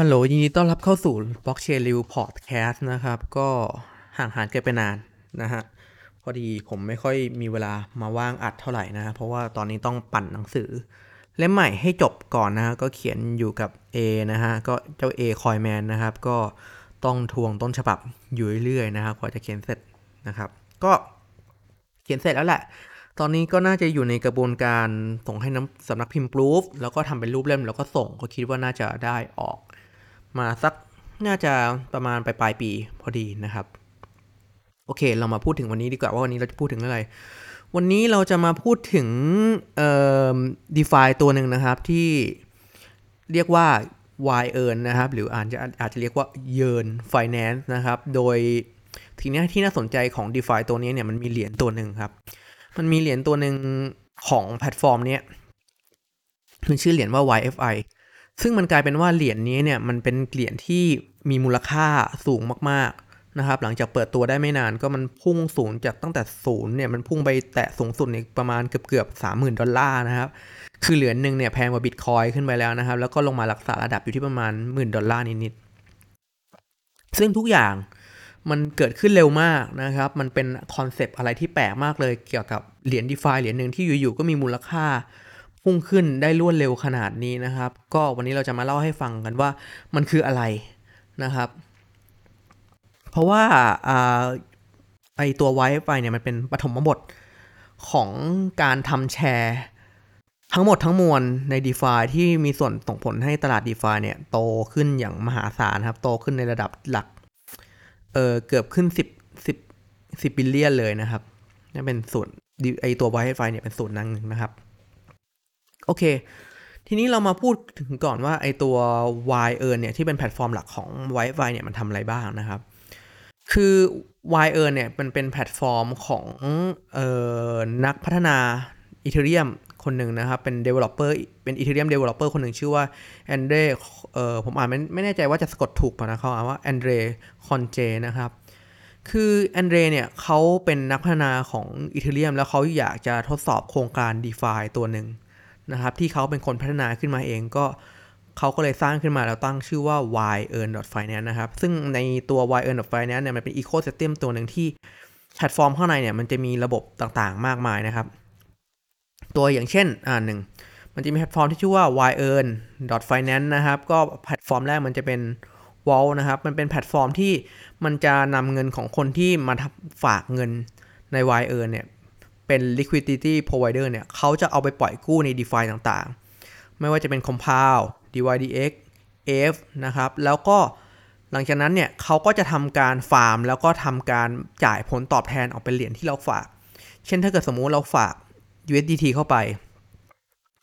ฮัลโหลยินดีต้อนรับเข้าสู่ Blockchain Review Podcast นะครับ ก็ห่างหายกันไปนานนะฮะ พอดีผมไม่ค่อยมีเวลามาว่างอัดเท่าไหร่นะฮะเพราะว่าตอนนี้ต้องปั่นหนังสือ เล่มใหม่ให้จบก่อนนะฮะก็เขียนอยู่กับ A นะฮะ ก็เจ้า A คอยแมนนะครับ ก็ต้องทวงต้นฉบับอยู่เรื่อยๆนะครับกว่าจะเขียนเสร็จนะครับ ก็เขียนเสร็จแล้วแหละ ตอนนี้ก็น่าจะอยู่ในกระบวนการส่งให้น้ำสำนักพิมพ์ proof แล้วก็ทำเป็นรูปเล่มแล้วก็ส่งก็คิดว่าน่าจะได้ออก มาสักน่าจะประมาณปลายปลายปีพอดีนะครับ โอเค เรามาพูดถึงวันนี้ดีกว่าว่าวันนี้เราจะพูดถึงอะไร วันนี้เราจะมาพูดถึงเอ่อ DeFi ตัวหนึ่งนะครับที่เรียกว่า Y Earn นะครับ หรืออาจจะอาจจะเรียกว่า Yearn Finance นะครับ โดยทีนี้ที่น่าสนใจของ DeFi ตัวนี้เนี่ยมันมีเหรียญตัวหนึ่งครับ มันมีเหรียญตัวหนึ่งของแพลตฟอร์มเนี้ยมันชื่อเหรียญว่า YFI ซึ่งมันกลายเป็นว่าเหรียญนี้เนี่ยมันเป็นเหรียญที่มีมูลค่าสูงมากๆนะครับ หลังจากเปิดตัวได้ไม่นานก็มันพุ่งสูงจากตั้งแต่ศูนย์เนี่ยมันพุ่งไปแตะสูงสุดเนี่ยประมาณเกือบเกือบสามหมื่นดอลลาร์นะครับ คือเหรียญหนึ่งเนี่ยแพงกว่าบิตคอยน์ขึ้นไปแล้วนะครับ แล้วก็ลงมารักษาระดับอยู่ที่ประมาณหมื่นดอลลาร์นิดๆซึ่งทุกอย่างมันเกิดขึ้นเร็วมากนะครับ มันเป็น concept อะไรที่แปลกมากเลยเกี่ยวกับเหรียญ DeFi เหรียญหนึ่งที่อยู่ๆก็มีมูลค่า พุ่งขึ้นได้รวดเร็วขนาดนี้นะครับ ก็วันนี้เราจะมาเล่าให้ฟังกันว่ามันคืออะไรนะครับ เพราะว่าไอตัว YFI เนี่ยมันเป็นปฐมบทของการทำแชร์ ทั้งหมดทั้งมวลใน d e f าที่มีส่วนส่งผลให้ตลาด d e f าเนี่ยโตขึ้นอย่างมหาศาลครับ โตขึ้นในระดับหลักเออเกือบขึ้น 10 10 10 billion เลยนะครับนี่เป็นส่วนไอตัว YFI เนี่ยเป็นส่วนนั้นนะครับ โอเค ทีนี้เรามาพูดถึงก่อนว่าไอตัว Yearn เนี่ยที่เป็นแพลตฟอร์มหลักของ Wi-Fi เนี่ยมันทำอะไรบ้างนะครับ คือ Yearn เนี่ยมันเป็นแพลตฟอร์มของออนักพัฒนา Ethereum คนหนึ่งนะครับ เป็น developer เป็น Ethereum developer คนหนึ่งชื่อว่า Andre เอ่อผมอ่านไม่ไม่แน่ใจว่าจะสะกดถูกป่ะนะเขาอ่านว่า Andre Conje นะครับ คือแอนเดรเนี่ยเขาเป็นนักพัฒนาของ Ethereum แล้วเขาอยากจะทดสอบโครงการ DeFi ตัวหนึ่ง นะครับที่เขาเป็นคนพัฒนาขึ้นมาเองก็เขาก็เลยสร้างขึ้นมาแล้วตั้งชื่อว่า y earn finance นะครับ ซึ่งในตัว y earn finance เนี่ยมันเป็น ecosystem ตัวหนึ่งที่แพลตฟอร์มข้างในเนี่ยมันจะมีระบบต่างๆ มากมายนะครับ ตัวอย่างเช่นอ่าหนึ่งมันจะมีแพลตฟอร์มที่ชื่อว่า yearn finance นะครับ ก็แพลตฟอร์มแรกมันจะเป็น vault นะครับ มันเป็นแพลตฟอร์มที่มันจะนำเงินของคนที่มาฝากเงินใน yearn เนี่ย เป็น liquidity provider เนี่ยเขาจะเอาไปปล่อยกู้ใน DeFi ต่างๆ ไม่ว่าจะเป็น Compound dYdX Aave นะครับ แล้วก็หลังจากนั้นเนี่ยเขาก็จะทำการฟาร์ม แล้วก็ทำการจ่ายผลตอบแทนออกเป็นเหรียญที่เราฝาก เช่นถ้าเกิดสมมุติเราฝาก USDT เข้าไป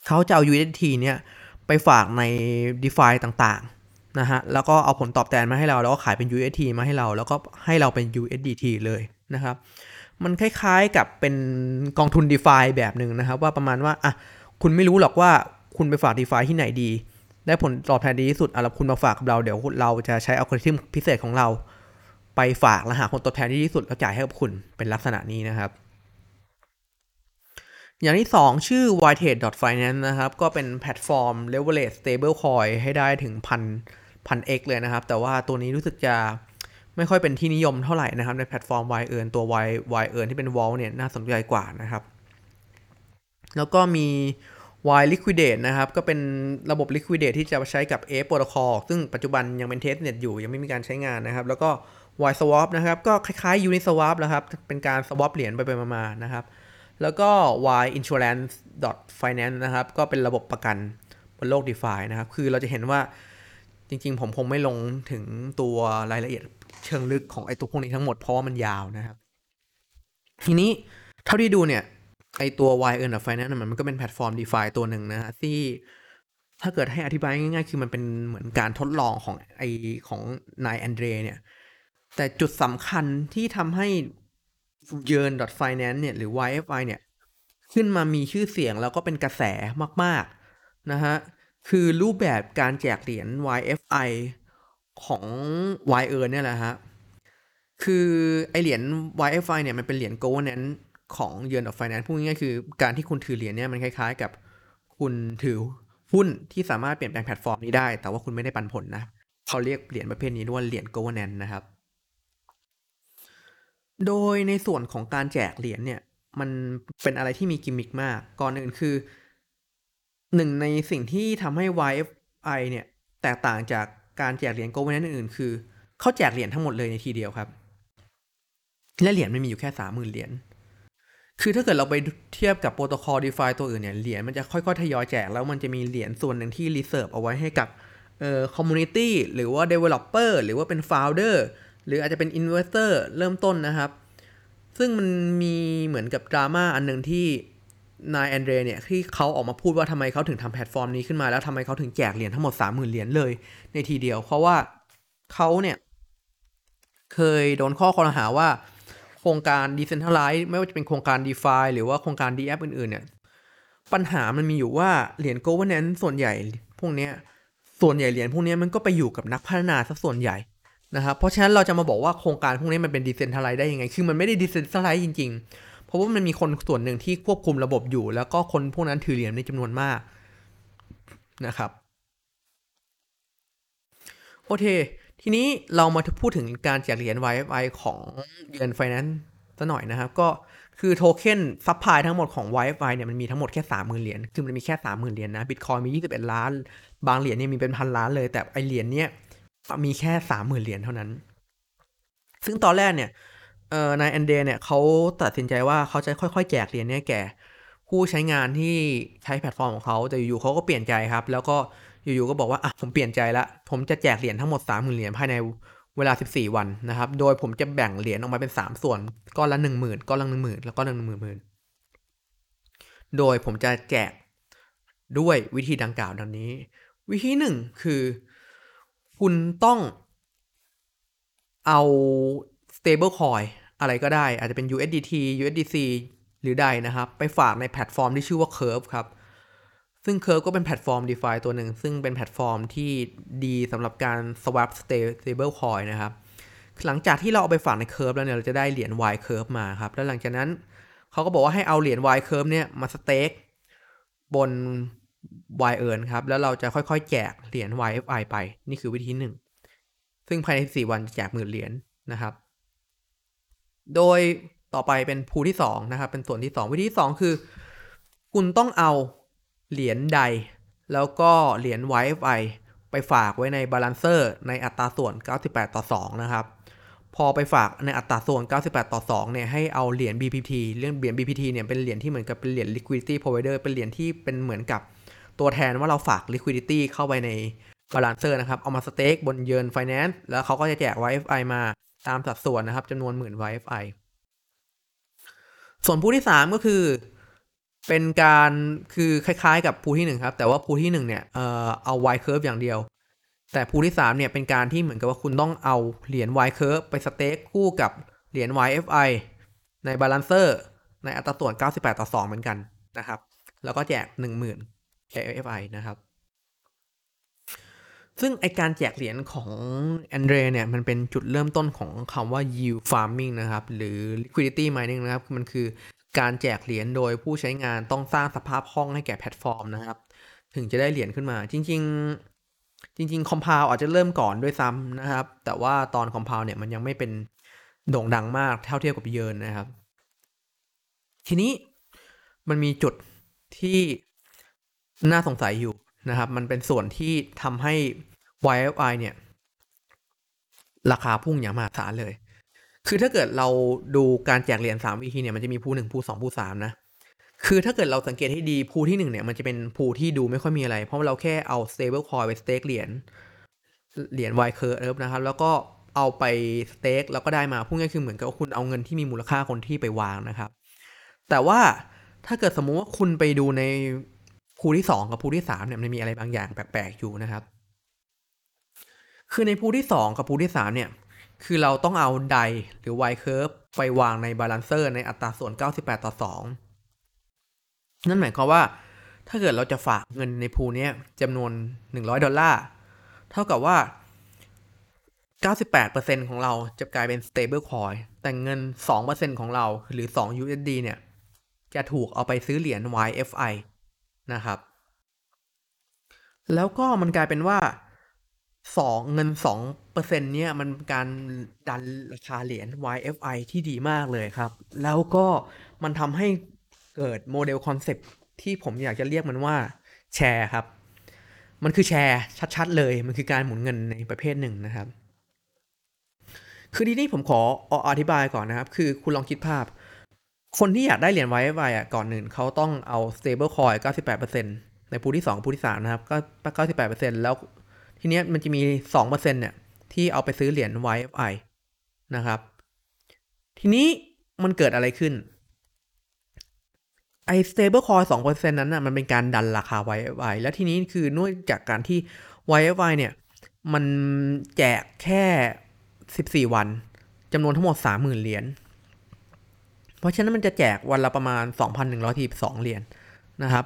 เขาจะเอา USDT เนี่ยไปฝากใน DeFi ต่างๆนะฮะ แล้วก็เอาผลตอบแทนมาให้เรา แล้วก็ขายเป็น USDT มาให้เรา แล้วก็ให้เราเป็น USDT เลยนะครับ มันคล้ายๆกับเป็นกองทุน d e f าแบบหนึ่งนะครับ ว่าประมาณว่าอะคุณไม่รู้หรอกว่าคุณไปฝาก DeFi ที่ไหนดี ได้ผลตอบแทนดีที่สุดอะแล้วคุณมาฝากกับเราเดี๋ยวเราจะใช้อัลกอริทึมพิเศษของเรา ไปฝากและหาผลตอบแทนที่ดีที่สุดแล้วจ่ายให้กับคุณเป็นลักษณะนี้นะครับ อย่างที่ 2 ชื่อ ytrade.finance นะครับ ก็เป็นแพลตฟอร์ม leverage stable coin ให้ได้ถึงพันพัน x เลยนะครับ แต่ว่าตัวนี้รู้สึกจะ ไม่ค่อยเป็นที่นิยมเท่าไหร่นะครับ ในแพลตฟอร์ม Yearn ตัว Y Yearn ที่เป็น vault เนี่ยน่าสนใจกว่านะครับ แล้วก็มี Y Liquidate นะครับ ก็เป็นระบบ Liquidate ที่จะใช้กับ Aave Protocol ซึ่งปัจจุบันยังเป็น testnet อยู่ยังไม่มีการใช้งานนะครับ แล้วก็ Y Swap นะครับ ก็คล้ายๆ Uniswap นะครับ เป็นการ swap เหรียญไปไปมาๆนะครับ แล้วก็ Y Insurance Finance นะครับ ก็เป็นระบบประกันบนโลก DeFi นะครับ คือเราจะเห็นว่าจริงๆ ผมคงไม่ลงถึงตัวรายละเอียด เชิงลึกของไอ้ตัวพวกนี้ทั้งหมดเพราะว่ามันยาวนะครับ ทีนี้เท่าที่ดูเนี่ยไอตัว Yearn Finance มันก็เป็นแพลตฟอร์ม DeFi ตัวหนึ่งนะฮะที่ถ้าเกิดให้อธิบายง่ายๆ คือมันเป็นเหมือนการทดลองของไอของนายแอนเดรเนี่ย แต่จุดสำคัญที่ทำให้ Yearn Finance เนี่ยหรือ YFI เนี่ย ขึ้นมามีชื่อเสียงแล้วก็เป็นกระแสมากๆนะฮะ คือรูปแบบการแจกเหรียญ YFI ของ y e a r n เนี่ยแหละฮะ คือไอเหรียญ YFI เนี่ยมันเป็นเหรียญ governance ของ Yearn of Finance พูดง่ายๆคือการที่คุณถือเหรียญเนี่ยมันคล้ายๆกับคุณถือหุ้นที่สามารถเปลี่ยนแปลงแพลตฟอร์มนี้ได้ แต่ว่าคุณไม่ได้ปันผลนะเขาเรียกเหรียญประเภทนี้ว่าเหรียญ governance นะครับ โดยในส่วนของการแจกเหรียญเนี่ย มันเป็นอะไรที่มีกิมมิคมาก ก่อนอื่นคือหนึ่งในสิ่งที่ทำให้ YFI เนี่ยแตกต่างจาก การแจกเหรียญ governance อื่นๆ คือเขาแจกเหรียญทั้งหมดเลยในทีเดียวครับ และเหรียญ YFI มันมีอยู่แค่สามหมื่นเหรียญคือถ้าเกิดเราไปเทียบกับ protocol DeFi ตัวอื่นเนี่ยเหรียญมันจะค่อยๆทยอยแจก แล้วมันจะมีเหรียญส่วนหนึ่งที่ reserve เอาไว้ให้กับเอ่อ community หรือว่า Developer หรือว่าเป็น Founder หรืออาจจะเป็น Investor เริ่มต้นนะครับ ซึ่งมันมีเหมือนกับดราม่าอันหนึ่งที่ นายแอนเดรเนี่ยที่เขาออกมาพูดว่าทำไมเขาถึงทำแพลตฟอร์มนี้ขึ้นมาแล้วทำไมเขาถึงแจกเหรียญทั้งหมด 30,000 เหรียญเลย ในทีเดียว เพราะว่าเขาเนี่ย เคยโดนข้อคอรหาว่า โครงการ Decentralize ไม่ว่าจะเป็นโครงการ DeFi หรือว่าโครงการ d a p อื่นๆ เนี่ย ปัญหามันมีอยู่ว่าเหรียญ Governance ส่วนใหญ่พวกเนี้ยส่วนใหญ่เหรียญพวกเนี้ยมันก็ไปอยู่กับนักพัฒนาซะส่วนใหญ่นะครับเพราะฉะนั้นเราจะมาบอกว่าโครงการพวกนี้มันเป็น Decentralize ได้ยังไง คือมันไม่ได้ Decentralize จริงๆ ราะว่ามันมีคนส่วนหนึ่งที่ควบคุมระบบอยู่ แล้วก็คนพวกนั้นถือเหรียญในจำนวนมากนะครับ โอเค ทีนี้เรามาพูดถึงการแจกเหรียญ YFI ของ Yearn Finance ซะหน่อยนะครับ ก็คือ token supply ทั้งหมดของ YFI เนี่ยมันมีทั้งหมดแค่ 30,000 เหรียญ คือมันมีแค่ 30,000 เหรียญนะบิตคอยมี 21 ล้าน บางเหรียญเนี่ยมีเป็นพันล้านเลย แต่ไอเหรียญเนี่ยมีแค่ 30,000 เหรียญเท่านั้น ซึ่งตอนแรกเนี่ย เอ่อนายแอนเดร์เนี่ยเขาตัดสินใจว่าเขาจะค่อยๆ แจกเหรียญเนี่ยแก่ ผู้ใช้งานที่ใช้แพลตฟอร์มของเขาแต่อยู่ๆเขาก็เปลี่ยนใจครับ แล้วก็อยู่ๆก็บอกว่าอะผมเปลี่ยนใจละผมจะแจกเหรียญทั้งหมด30,000เหรียญภายในเวลา 14 วันนะครับ โดยผมจะแบ่งเหรียญออกมาเป็น 3 ส่วน ก้อนละ 10,000 ก้อนละ 10,000 แล้วก็ละ10,000โดยผมจะแจกด้วยวิธีดังกล่าวดังนี้ วิธีหนึ่งคือ คุณต้องเอา stable coin อะไรก็ได้ อาจจะเป็น USDT USDC หรือใดนะครับ ไปฝากในแพลตฟอร์มที่ชื่อว่า Curve ครับ ซึ่ง Curve ก็เป็นแพลตฟอร์ม DeFi ตัวหนึ่ง ซึ่งเป็นแพลตฟอร์มที่ดีสำหรับการ swap stable coin นะครับ หลังจากที่เราเอาไปฝากใน Curve แล้วเนี่ย เราจะได้เหรียญ Y Curve มาครับ แล้วหลังจากนั้นเขาก็บอกว่าให้เอาเหรียญ Y Curve เนี่ยมาสเต็กบน Y Earn ครับ แล้วเราจะค่อยๆ แจกเหรียญ YFI ไป นี่คือวิธีหนึ่ง ซึ่งภายใน 4 วันจะแจกหมื่นเหรียญนะครับ โดยต่อไปเป็นภูที่2นะครับ เป็นส่วนที่ 2 วิธีที่ 2 คือ คุณต้องเอาเหรียญใด แล้วก็เหรียญ YFI ไปฝากไว้ในบาลานเซอร์ในอัตราส่วน 98 ต่อ 2 นะครับ พอไปฝากในอัตราส่วน 98 ต่อ 2 เนี่ยให้เอาเหรียญ BPT เรื่องเหรียญ BPT เนี่ยเป็นเหรียญที่เหมือนกับเป็นเหรียญ liquidity provider เป็นเหรียญที่เป็นเหมือนกับตัวแทนว่าเราฝาก liquidity เข้าไปใน Balancer นะครับ เอามาสเต็กบนเยิน finance แล้วเขาก็จะแจก YFI มา ตามสัดส่วนนะครับจำนวนหมื่น YFI ส่วน pool ที่ 3 ก็คือ เป็นการคือคล้ายๆ กับ pool ที่ 1 ครับ แต่ว่า pool ที่ 1 เนี่ยเอ่อเอา Y Curve อย่างเดียว แต่ pool ที่ 3 เนี่ยเป็นการที่เหมือนกับว่าคุณต้องเอาเหรียญ Y curve ไปสเต็กคู่กับเหรียญ YFI ใน Balancerในอัตราส่วน 98 ต่อ 2 เหมือนกันนะครับ แล้วก็แจก 10,000 KFI นะครับ ซึ่งไอการแจกเหรียญของแอนเดรเนี่ยมันเป็นจุดเริ่มต้นของคำว่า yield farming นะครับหรือ liquidity mining นะครับมันคือการแจกเหรียญโดยผู้ใช้งานต้องสร้างสภาพคล่องให้แก่แพลตฟอร์มนะครับ ถึงจะได้เหรียญขึ้นมา จริง ๆ จริงๆคอมพาวอาจจะเริ่มก่อนด้วยซ้ำนะครับ แต่ว่าตอนคอมพาวเนี่ยมันยังไม่เป็นโด่งดังมากเท่าเทียบกับเยินนะครับ ทีนี้มันมีจุดที่น่าสงสัยอยู่ นะครับ มันเป็นส่วนที่ทำให้ YFI เนี่ย ราคาพุ่งอย่างมหาศาลเลย คือถ้าเกิดเราดูการแจกเหรียญ3วิธีเนี่ยมันจะมีภู1ภู2ภู3นะ คือถ้าเกิดเราสังเกตให้ดีภูที่ 1 เนี่ยมันจะเป็นภูที่ดูไม่ค่อยมีอะไร เพราะเราแค่เอา stable coin ไปสเต็กเหรียญเหรียญ Y curve นะครับ แล้วก็เอาไปสเต็กแล้วก็ได้มาพูดง่ายคือเหมือนกับคุณเอาเงินที่มีมูลค่าคนที่ไปวางนะครับ แต่ว่าถ้าเกิดสมมุติว่าคุณไปดูใน ภูที่ 2 กับภูที่3เนี่ยมันมีอะไรบางอย่างแปลกๆอยู่นะครับ คือในภูที่ 2 กับภูที่3เนี่ยคือเราต้องเอาไดหรือ Y curve ไปวางในบาลานเซอร์ในอัตราส่วน 98 ต่อ 2 นั่นหมายความว่า ถ้าเกิดเราจะฝากเงินในภูนี้จำนวน 100 ดอลลาร์ เท่ากับว่า 98%ของเราจะกลายเป็น stable coin แต่เงิน 2%ของเราหรือ 2 USD เนี่ย จะถูกเอาไปซื้อเหรียญ YFI นะครับ แล้วก็มันกลายเป็นว่าสองเงินสองเปอร์เซ็นต์เนี่ยมันการดันราคาเหรียญ YFI ที่ดีมากเลยครับ แล้วก็มันทำให้เกิดโมเดล concept ที่ผมอยากจะเรียกมันว่าแชร์ครับ มันคือแชร์ชัดๆ เลย มันคือการหมุนเงินในประเภทหนึ่งนะครับ คือทีนี้ผมขออธิบายก่อนนะครับ คือคุณลองคิดภาพ คนที่อยากได้เหรียญ YFI อะก้อนหนึ่งเขาต้องเอา stable coin 98%ในภูที่2ภูที่ 3 นะครับ ก็ 98%แล้วทีเนี้ยมันจะมี 2%เนี่ยที่เอาไปซื้อเหรียญ YFI นะครับ ทีนี้มันเกิดอะไรขึ้น ไอ้ stable coin 2%นั้นน่ะมันเป็นการดันราคา YFI แล้วทีนี้คือนื่องจากการที่ YFI เนี่ย มันแจกแค่ 14 วันจำนวนทั้งหมด 30,000 เหรียญ เพราะฉะนั้นมันจะแจกวันละประมาณ 2,142เหรียญนะครับ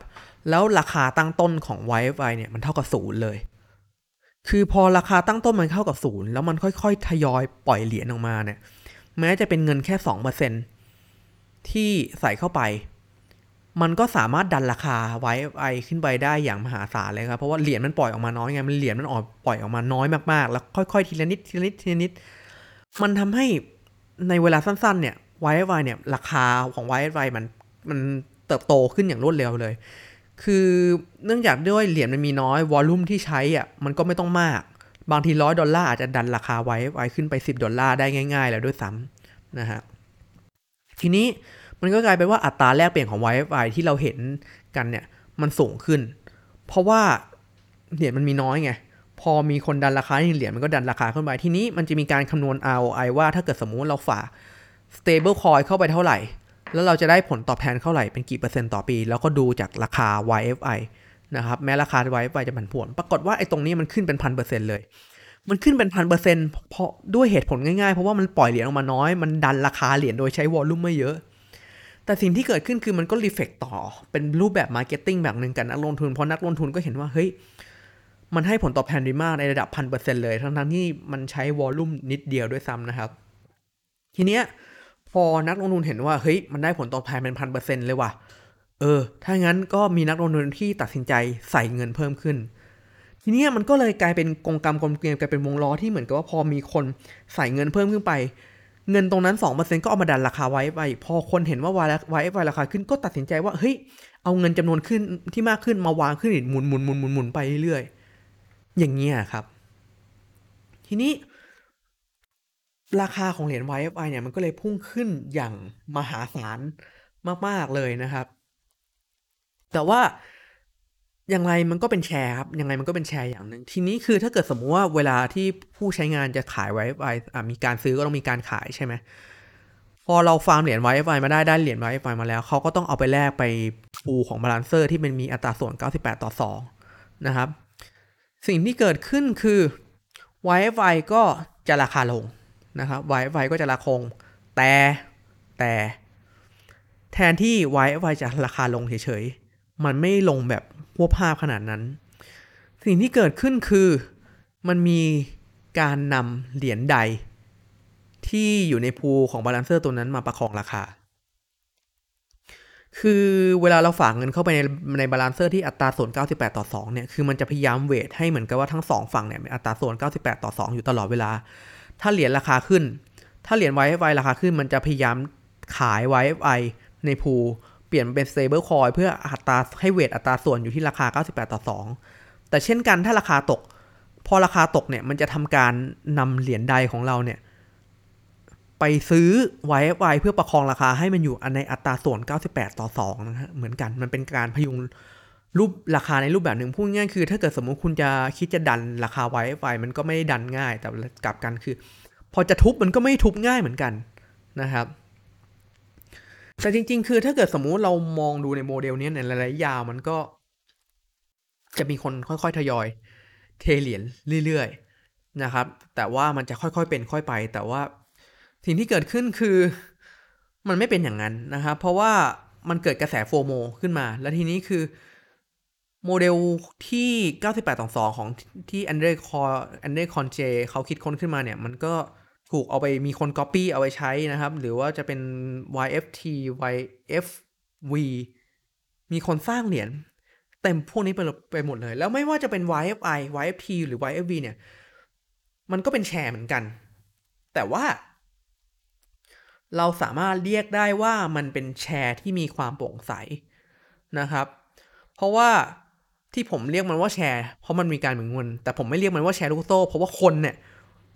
แล้วราคาตั้งต้นของ YFI เนี่ยมันเท่ากับศูนย์เลย คือพอราคาตั้งต้นมันเท่ากับศูนย์แล้วมันค่อยๆ ทยอยปล่อยเหรียญออกมาเนี่ยแม้จะเป็นเงินแค่ 2%ที่ใส่เข้าไป มันก็สามารถดันราคา YFI ขึ้นไปได้อย่างมหาศาลเลยครับ เพราะว่าเหรียญมันปล่อยออกมาน้อยไง มันเหรียญมันออกปล่อยออกมาน้อยมากๆ แล้วค่อยๆ ทีละนิดทีละนิดทีละนิด มันทำให้ในเวลาสั้นๆ เนี่ย YFI เนี่ยราคาของ YFI มันมันเติบโตขึ้นอย่างรวดเร็วเลย คือเนื่องจากด้วยเหรียญมันมีน้อยวอลลุ่มที่ใช้อะมันก็ไม่ต้องมาก บางทีร้อยดอลลาร์อาจจะดันราคา YFI ขึ้นไป 10 ดอลลาร์ได้ง่ายๆ แล้วด้วยซ้ำนะฮะ ทีนี้มันก็กลายเป็นว่าอัตราแลกเปลี่ยนของ YFI ที่เราเห็นกันเนี่ยมันสูงขึ้น เพราะว่าเหรียญมันมีน้อยไง พอมีคนดันราคาเหรียญมันก็ดันราคาขึ้นไป ทีนี้มันจะมีการคำนวณ ROI ว่าถ้าเกิดสมมุติเราฝาก stable coin เข้าไปเท่าไหร่ แล้วเราจะได้ผลตอบแทนเท่าไหร่เป็นกี่เปอร์เซ็นต์ต่อปี แล้วก็ดูจากราคา YFI นะครับแม้ราคา YFI จะผันผวน ปรากฏว่าไอ้ตรงนี้มันขึ้นเป็นพันเปอร์เซ็นต์เลย มันขึ้นเป็นพันเปอร์เซ็นต์เพราะด้วยเหตุผลง่ายๆ เพราะว่ามันปล่อยเหรียญออกมาน้อย มันดันราคาเหรียญโดยใช้ volume ไม่เยอะ แต่สิ่งที่เกิดขึ้นคือมันก็ reflect ต่อ เป็นรูปแบบ marketing แบบหนึ่งกันนักลงทุน เพราะนักลงทุนก็เห็นว่าเฮ้ยมันให้ผลตอบแทนดีมากในระดับพันเปอร์เซ็นต์เลย ทั้งๆที่มันใช้ volume นิดเดียวด้วยซ้ำนะครับ ทีเนี้ย พอนักลงทุนเห็นว่าเฮ้ยมันได้ผลตอบแทนเป็นพันเปอร์เซ็นต์เลยว่ะเออ ถ้างั้นก็มีนักลงทุนที่ตัดสินใจใส่เงินเพิ่มขึ้น ทีนี้มันก็เลยกลายเป็นกงกรรมกลมเกลียวกลายเป็นวงล้อที่เหมือนกับว่าพอมีคนใส่เงินเพิ่มขึ้นไป เงินตรงนั้น 2%ก็เอามาดันราคาไว้ไป พอคนเห็นว่าวายไว้ไวราคาขึ้นก็ตัดสินใจว่าเฮ้ยเอาเงินจำนวนขึ้นที่มากขึ้นมาวางขึ้นอีกหมุนหมุนหมุนหมุนหมุนไปเรื่อยๆอย่างเงี้ยครับ ทีนี้ ราคาของเหรียญ YFI เนี่ยมันก็เลยพุ่งขึ้นอย่างมหาศาลมาก ๆ เลยนะครับ แต่ว่าอย่างไรมันก็เป็นแชร์ครับยังไงมันก็เป็นแชร์อย่างหนึ่งทีนี้คือถ้าเกิดสมมุติว่าเวลาที่ผู้ใช้งานจะขายไว้ไอมีการซื้อก็ต้องมีการขายใช่ไหมพอเราฟาร์มเหรียญไว้ไฟมาได้ได้เหรียญไว้ไฟมาแล้วเขาก็ต้องเอาไปแลกไปปูของบาลานเซอร์ที่มันมีอัตราส่วน 98 ต่อ 2 นะครับ สิ่งที่เกิดขึ้นคือ YFI ก็จะราคาลง นะครับ YFI ก็จะราคง แต่แต่แทนที่ YFI จะราคาลงเฉยๆ มันไม่ลงแบบพวกภาพขนาดนั้น สิ่งที่เกิดขึ้นคือมันมีการนำเหรียญใด ที่อยู่ในพูของบาลานเซอร์ตัวนั้นมาประคองราคา คือเวลาเราฝากเงินเข้าไปในในบาลานเซอร์ที่อัตราส่วน 98 ต่อ 2 เนี่ย คือมันจะพยายามเวทให้เหมือนกับว่าทั้งสองฝั่งเนี่ยมีอัตราส่วน 98 ต่อ 2 อยู่ตลอดเวลา ถ้าเหรียญราคาขึ้น ถ้าเหรียญ YFI ราคาขึ้นมันจะพยายามขาย YFI ในพูเปลี่ยนเป็น stable coin เพื่ออัตราให้เวทอัตราส่วนอยู่ที่ราคา 98 ต่อ 2 แต่เช่นกันถ้าราคาตก พอราคาตกเนี่ย มันจะทำการนำเหรียญใดของเราเนี่ย ไปซื้อ YFI เพื่อประคองราคาให้มันอยู่ในอัตราส่วน 98 ต่อ 2 นะฮะเหมือนกันมันเป็นการพยุง รูปราคาในรูปแบบหนึ่งพูดง่ายคือ ถ้าเกิดสมมุติคุณจะคิดจะดันราคา YFI มันก็ไม่ได้ดันง่าย แต่กลับกันคือ พอจะทุบมันก็ไม่ทุบง่ายเหมือนกันนะครับ แต่จริง ๆ คือถ้าเกิดสมมุติเรามองดูในโมเดลนี้ในระยะยาวมันก็ จะมีคนค่อยๆทยอย เทเหรียญเรื่อยๆนะครับ แต่ว่ามันจะค่อยๆเป็นค่อยไป แต่ว่าสิ่งที่เกิดขึ้นคือมันไม่เป็นอย่างนั้นนะครับเพราะว่ามันเกิดกระแส FOMO ขึ้นมา แล้วทีนี้คือ โมเดลที่ 98ต่อ2ของที่แอนเดรคอแอนเดร Cronje เขาคิดค้นขึ้นมาเนี่ย มันก็ถูกเอาไปมีคน Copy เอาไปใช้นะครับ หรือว่าจะเป็น YFT YFV มีคนสร้างเหรียญเเต็มพวกนี้ไปไปหมดเลย แล้วไม่ว่าจะเป็น YFI YFT หรือ YFV เนี่ย มันก็เป็นแชร์เหมือนกัน แต่ว่า เราสามารถเรียกได้ว่ามันเป็นแชร์ที่มีความโปร่งใสนะครับ เพราะว่า ที่ผมเรียกมันว่าแชร์ เพราะมันมีการหมุนเงิน แต่ผมไม่เรียกมันว่าแชร์ลูกโซ่เพราะว่าคนเนี่ย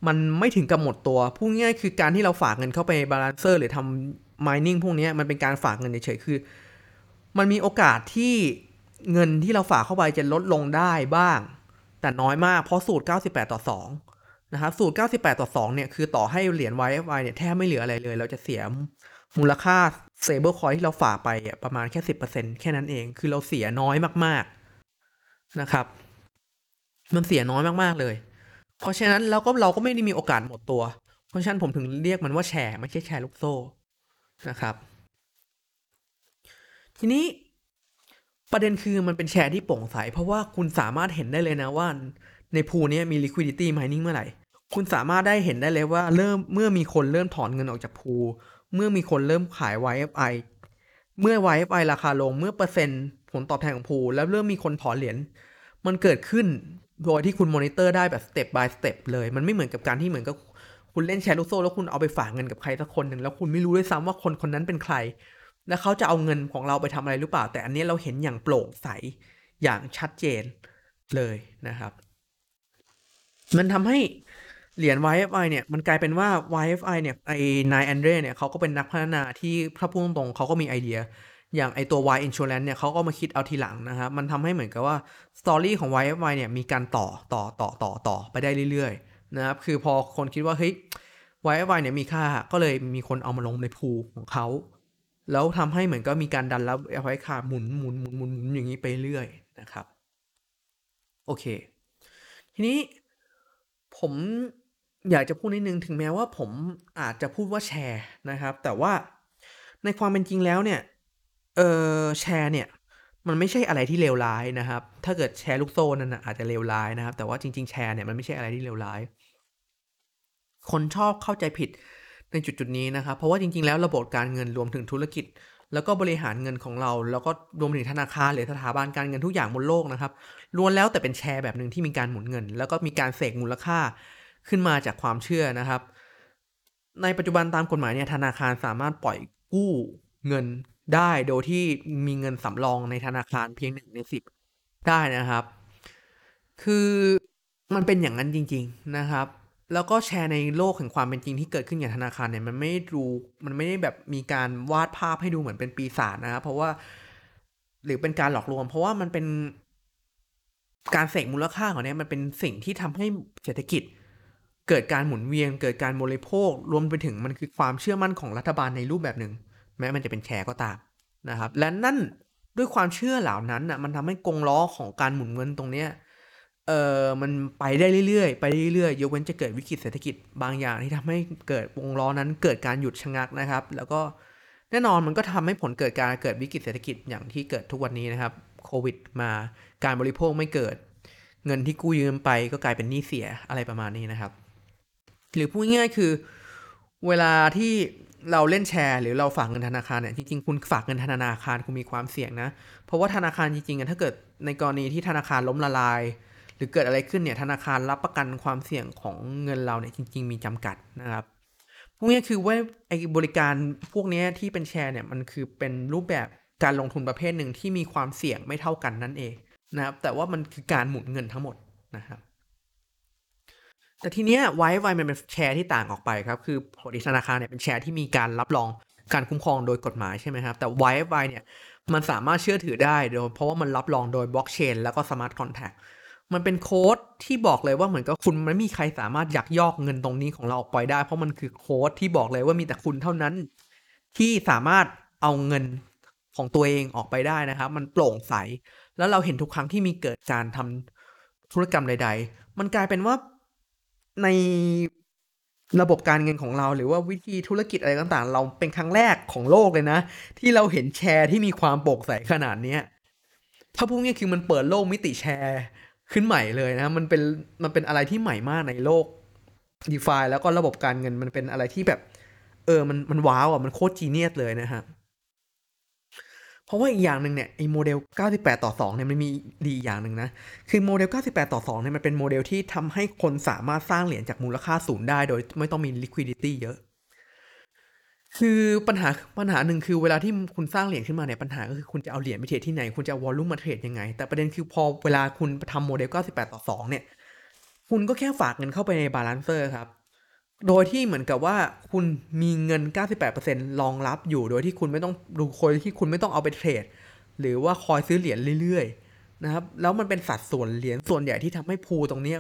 มันไม่ถึงกับหมดตัวพูดง่ายคือการที่เราฝากเงินเข้าไปบาลานเซอร์หรือทำ mining พวกนี้มันเป็นการฝากเงินเฉยๆคือ มันมีโอกาสที่เงินที่เราฝากเข้าไปจะลดลงได้บ้าง แต่น้อยมากเพราะสูตร 98 ต่อ 2 นะครับสูตร 98 ต่อ 2 เนี่ยคือต่อให้เหรียญ YFI เนี่ยแทบไม่เหลืออะไรเลย เราจะเสียมูลค่า stable coin ที่เราฝากไปประมาณแค่ 10%แค่นั้นเอง คือเราเสียน้อยมากๆ นะครับ มันเสียน้อยมากๆเลย เพราะฉะนั้นเราก็เราก็ไม่ได้มีโอกาสหมดตัว เพราะฉะนั้นผมถึงเรียกมันว่าแชร์ไม่ใช่แชร์ลูกโซ่นะครับ ทีนี้ประเด็นคือมันเป็นแชร์ที่โปร่งใส เพราะว่าคุณสามารถเห็นได้เลยนะว่า ในพูนี้มี liquidity mining เมื่อไหร่ คุณสามารถได้เห็นได้เลยว่าเริ่มเมื่อมีคนเริ่มถอนเงินออกจากพูเมื่อมีคนเริ่มขาย YFI เมื่อ YFI ราคาลงเมื่อเปอร์เซ็นต์ ผลตอบแทนของพูแล้วเริ่มมีคนถอนเหรียญมันเกิดขึ้นโดยที่คุณมอนิเตอร์ได้แบบ step by step เลย มันไม่เหมือนกับการที่เหมือนกับคุณเล่นแชร์ลูกโซ่แล้วคุณเอาไปฝากเงินกับใครสักคนหนึ่งแล้วคุณไม่รู้ด้วยซ้ำว่าคนคนนั้นเป็นใคร แล้วเขาจะเอาเงินของเราไปทำอะไรหรือเปล่า แต่อันนี้เราเห็นอย่างโปร่งใสอย่างชัดเจนเลยนะครับ มันทำให้เหรียญ YFI เนี่ยมันกลายเป็นว่า YFI เนี่ยไอ้นายแอนเดรเนี่ยเขาก็เป็นนักพัฒนาที่ถ้าพูดตรงๆเขาก็มีไอเดีย อย่างไอตัว Y Insurance เนี่ยเขาก็มาคิดเอาทีหลังนะครับ มันทำให้เหมือนกับว่าสตอรี่ของ YFI เนี่ยมีการต่อต่อต่อต่อต่อไปได้เรื่อยๆนะครับ คือพอคนคิดว่าเฮ้ย YFI เนี่ยมีค่าก็เลยมีคนเอามาลงในพูของเขา แล้วทำให้เหมือนก็มีการดันแล้วเอาไว้ค่าหมุนหมุนหมุนหมุนหมุนอย่างนี้ไปเรื่อยนะครับ โอเค ทีนี้ผมอยากจะพูดนิดนึงถึงแม้ว่าผมอาจจะพูดว่าแชร์นะครับ แต่ว่าในความเป็นจริงแล้วเนี่ย เออแชร์เนี่ย มันไม่ใช่อะไรที่เลวร้ายนะครับ ถ้าเกิดแชร์ลูกโซ่นั่นนะอาจจะเลวร้ายนะครับ แต่ว่าจริง ๆ แชร์เนี่ยมันไม่ใช่อะไรที่เลวร้าย คนชอบเข้าใจผิดในจุดจุดนี้นะครับ เพราะว่าจริง ๆ แล้วระบบการเงินรวมถึงธุรกิจ แล้วก็บริหารเงินของเรา แล้วก็รวมถึงธนาคารหรือสถาบันการเงินทุกอย่างบนโลกนะครับล้วนแล้วแต่เป็นแชร์แบบหนึ่งที่มีการหมุนเงิน แล้วก็มีการเสกมูลค่าขึ้นมาจากความเชื่อนะครับ ในปัจจุบันตามกฎหมายเนี่ยธนาคารสามารถปล่อยกู้เงิน ได้โดยที่มีเงินสำรองในธนาคารเพียงหนึ่งในสิบได้นะครับ คือมันเป็นอย่างนั้นจริง ๆนะครับ แล้วก็แชร์ในโลกแห่งความเป็นจริงที่เกิดขึ้นอย่างธนาคารเนี่ยมันไม่ดูมันไม่ได้แบบมีการวาดภาพให้ดูเหมือนเป็นปีศาจนะครับเพราะว่า หรือเป็นการหลอกลวงเพราะว่ามันเป็นการเสกมูลค่าของเนี่ยมันเป็นสิ่งที่ทำให้เศรษฐกิจ เกิดการหมุนเวียน เกิดการบริโภค รวมไปถึงมันคือความเชื่อมั่นของรัฐบาลในรูปแบบหนึ่ง แม้มันจะเป็นแชร์ก็ตามนะครับ และนั่นด้วยความเชื่อเหล่านั้นน่ะมันทำให้กงล้อของการหมุนเงินตรงเนี้ยเออมันไปได้เรื่อยๆ ไปเรื่อยๆ ยกเว้นจะเกิดวิกฤตเศรษฐกิจบางอย่างที่ทำให้เกิดวงล้อนั้นเกิดการหยุดชะงักนะครับ แล้วก็แน่นอนมันก็ทำให้ผลเกิดการเกิดวิกฤตเศรษฐกิจอย่างที่เกิดทุกวันนี้นะครับโควิดมาการบริโภคไม่เกิด เงินที่กู้ยืมไปก็กลายเป็นหนี้เสียอะไรประมาณนี้นะครับ หรือพูดง่ายๆคือเวลาที่ เราเล่นแชร์ หรือเราฝากเงินธนาคารเนี่ยจริงๆคุณฝากเงินธนาคารคุณมีความเสี่ยงนะ เพราะว่าธนาคารจริงๆถ้าเกิดในกรณีที่ธนาคารล้มละลาย หรือเกิดอะไรขึ้นเนี่ยธนาคารรับประกันความเสี่ยงของเงินเราเนี่ยจริง ๆ มีจำกัดนะครับพวกนี้คือว่าไอ้บริการพวกนี้ที่เป็นแชร์เนี่ยมันคือเป็นรูปแบบการลงทุนประเภทหนึ่งที่มีความเสี่ยงไม่เท่ากันนั่นเองนะครับแต่ว่ามันคือการหมุนเงินทั้งหมดนะครับ แต่ทีเนี้ย YFI มันเป็นแชร์ที่ต่างออกไปครับ คือปกติธนาคารเนี่ยเป็นแชร์ที่มีการรับรองการคุ้มครองโดยกฎหมายใช่ไหมครับ แต่ YFI เนี่ยมันสามารถเชื่อถือได้โดยเพราะว่ามันรับรองโดยบล็อกเชนแล้วก็ smart contract มันเป็นโค้ดที่บอกเลยว่าเหมือนกับคุณไม่มีใครสามารถยักยอกเงินตรงนี้ของเราออกไปได้ เพราะมันคือโค้ดที่บอกเลยว่ามีแต่คุณเท่านั้น ที่สามารถเอาเงินของตัวเองออกไปได้นะครับ มันโปร่งใส แล้วเราเห็นทุกครั้งที่มีเกิดการทำธุรกรรมใด ๆ มันกลายเป็นว่า ในระบบการเงินของเรา หรือว่าวิธีธุรกิจอะไรต่างๆ เราเป็นครั้งแรกของโลกเลยนะ ที่เราเห็นแชร์ที่มีความโปร่งใสขนาดเนี้ยถ้าพูดง่ายคือมันเปิดโลกมิติแชร์ขึ้นใหม่เลยนะ มันเป็นมันเป็นอะไรที่ใหม่มากในโลก d e f าแล้วก็ระบบการเงินมันเป็นอะไรที่แบบ เออมันมันว้าวอะมันโคตร genius เลยนะฮะ เพราะว่าอีกอย่างหนึ่งเนี่ยไอ้โมเดล 98 ต่อ 2 เนี่ยมันมีดีอย่างหนึ่งนะ คือโมเดล 98 ต่อ 2 เนี่ยมันเป็นโมเดลที่ทำให้คนสามารถสร้างเหรียญจากมูลค่าศูนย์ได้โดยไม่ต้องมี liquidity เยอะ คือปัญหาปัญหาหนึ่งคือเวลาที่คุณสร้างเหรียญขึ้นมาเนี่ยปัญหาก็คือคุณจะเอาเหรียญไปเทรดที่ไหน คุณจะเอา volume มาเทรดยังไง แต่ประเด็นคือพอเวลาคุณทำโมเดล 98 ต่อ 2 เนี่ย คุณก็แค่ฝากเงินเข้าไปในบาลานเซอร์ครับ โดยที่เหมือนกับว่าคุณมีเงิน 98%รองรับอยู่ โดยที่คุณไม่ต้องดูโดยที่คุณไม่ต้องเอาไปเทรด หรือว่าคอยซื้อเหรียญเรื่อยๆนะครับ แล้วมันเป็นสัดส่วนเหรียญส่วนใหญ่ที่ทำให้พูตรงเนี้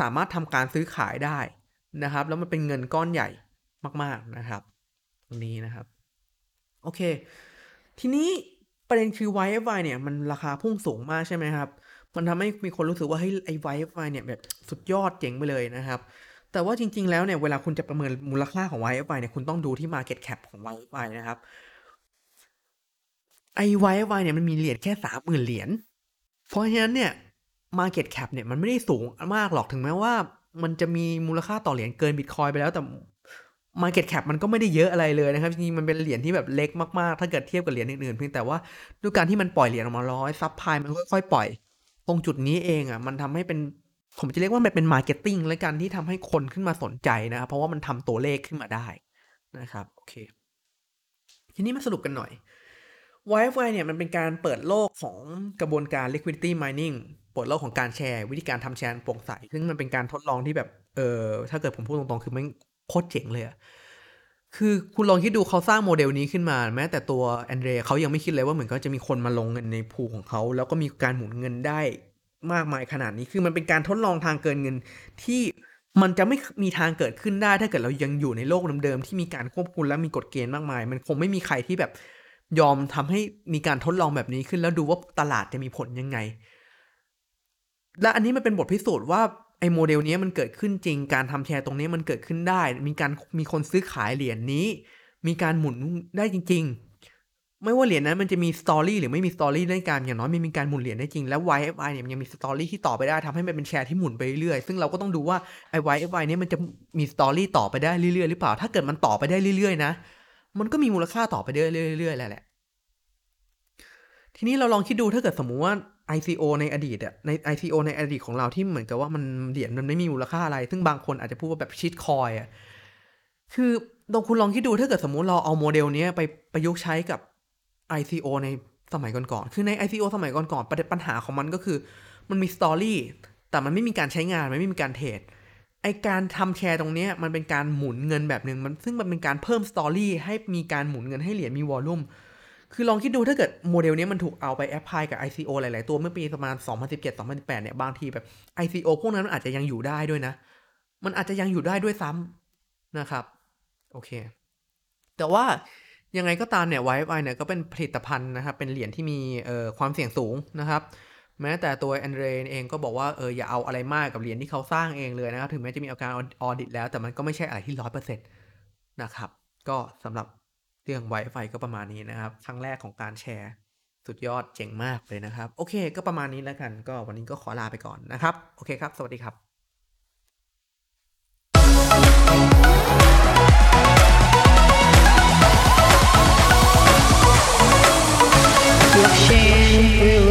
สามารถทำการซื้อขายได้นะครับ แล้วมันเป็นเงินก้อนใหญ่มากๆนะครับ ตรงนี้นะครับ โอเค ทีนี้ประเด็นคือ YFI เนี่ยมันราคาพุ่งสูงมากใช่ไหมครับ มันทำให้มีคนรู้สึกว่าเฮ้ยไอ้ YFI เนี่ยแบบสุดยอดเจ๋งไปเลยนะครับ แต่ว่าจริง ๆ แล้วเนี่ยเวลาคุณจะประเมินมูลค่าของ YFI เนี่ยคุณต้องดูที่ Market Cap ของ YFI นะครับไอ้ YFI เนี่ยมันมีเหรียญแค่สามหมื่นเหรียญเพราะฉะนั้นเนี่ย Market Cap เนี่ยมันไม่ได้สูงมากหรอกถึงแม้ว่า มันจะมีมูลค่าต่อเหรียญเกิน Bitcoin ไปแล้วแต่ Market Cap มันก็ไม่ได้เยอะอะไรเลยนะครับจริงๆมันเป็นเหรียญที่แบบเล็กมากๆ ถ้าเกิดเทียบกับเหรียญอื่นๆเพียงแต่ว่าด้วยการที่มันปล่อยเหรียญออกมาร้อย supply มันค่อยๆปล่อย ตรงจุดนี้เองอะมันทำให้เป็น ผมจะเรียกว่ามันเป็น marketing แล้วกันที่ทำให้คนขึ้นมาสนใจนะครับ เพราะว่ามันทำตัวเลขขึ้นมาได้นะครับโอเค ทีนี้มาสรุปกันหน่อย YFI เนี่ยมันเป็นการเปิดโลกของกระบวนการ liquidity mining เปิดโลกของการแชร์ วิธีการทำแชร์โปร่งใส ซึ่งมันเป็นการทดลองที่แบบเออถ้าเกิดผมพูดตรงๆ คือมันโคตรเจ๋งเลยอะคือคุณลองคิดดูเขาสร้างโมเดลนี้ขึ้นมา แม้แต่ตัวแอนเดรเขายังไม่คิดเลยว่าเหมือนก็จะมีคนมาลงเงินในพูของเขา แล้วก็มีการหมุนเงินได้ มากมายขนาดนี้คือมันเป็นการทดลองทางเกินเงินที่มันจะไม่มีทางเกิดขึ้นได้ถ้าเกิดเรายังอยู่ในโลกเดิมๆที่มีการควบคุมและมีกฎเกณฑ์มากมาย มันคงไม่มีใครที่แบบยอมทำให้มีการทดลองแบบนี้ขึ้น แล้วดูว่าตลาดจะมีผลยังไง และอันนี้มันเป็นบทพิสูจน์ว่าไอ้โมเดลนี้มันเกิดขึ้นจริง การทำแชร์ตรงนี้มันเกิดขึ้นได้ มีการมีคนซื้อขายเหรียญนี้ มีการหมุนได้จริง ไม่ว่าเหรียญนั้นมันจะมี story หรือไม่มี story ในการอย่างน้อยมันมีการหมุนเหรียญได้จริง แล้ว YFI เนี่ยมันยังมี story ที่ต่อไปได้ทำให้มันเป็นแชร์ที่หมุนไปเรื่อยๆซึ่งเราก็ต้องดูว่าไอ้ YFI เนี่ยมันจะมี story ต่อไปได้เรื่อยๆหรือเปล่า ถ้าเกิดมันต่อไปได้เรื่อยๆนะ มันก็มีมูลค่าต่อไปเรื่อยๆแหละ ทีนี้เราลองคิดดูถ้าเกิดสมมุติว่า ICO ในอดีตอะใน ICO ในอดีตของเราที่เหมือนกับว่ามันเหรียญมันไม่มีมูลค่าอะไร ซึ่งบางคนอาจจะพูดว่าแบบ shitcoin อะคือลองคุณลองคิดดูถ้าเกิดสมมุติเราเอาโมเดลนี้ไปประยุกต์ใช้กับ ICO ในสมัยก่อนๆ คือใน ICO สมัยก่อนๆประเด็นปัญหาของมันก็คือ มันมี story แต่มันไม่มีการใช้งาน มันไม่มีการเทรด ไอ้การทำแชร์ตรงนี้มันเป็นการหมุนเงินแบบหนึ่งมันซึ่งมันเป็นการเพิ่ม story ให้มีการหมุนเงินให้เหรียญมี volume คือลองคิดดูถ้าเกิดโมเดลนี้มันถูกเอาไป apply กับ ICO หลาย ๆ ตัวเมื่อปีประมาณ 2017-2018 เนี่ย บางทีแบบ ICO พวกนั้นมันอาจจะยังอยู่ได้ด้วยนะ มันอาจจะยังอยู่ได้ด้วยซ้ำนะครับ โอเค แต่ว่า ยังไงก็ตามเนี่ย YFI เนี่ยก็เป็นผลิตภัณฑ์นะครับ เป็นเหรียญที่มีความเสี่ยงสูงนะครับแม้แต่ตัวแอนเดรเองก็บอกว่าเอออย่าเอาอะไรมากกับเหรียญที่เขาสร้างเองเลยนะครับ ถึงแม้จะมีการ audit แล้ว แต่มันก็ไม่ใช่อะไรที่ร้อยเปอร์เซ็นต์นะครับ ก็สำหรับเรื่อง Wi-Fi ก็ประมาณนี้นะครับ ครั้งแรกของการแชร์ สุดยอดเจ๋งมากเลยนะครับ โอเค ก็ประมาณนี้แล้วกัน ก็วันนี้ก็ขอลาไปก่อนนะครับ โอเคครับ สวัสดีครับ Blockchain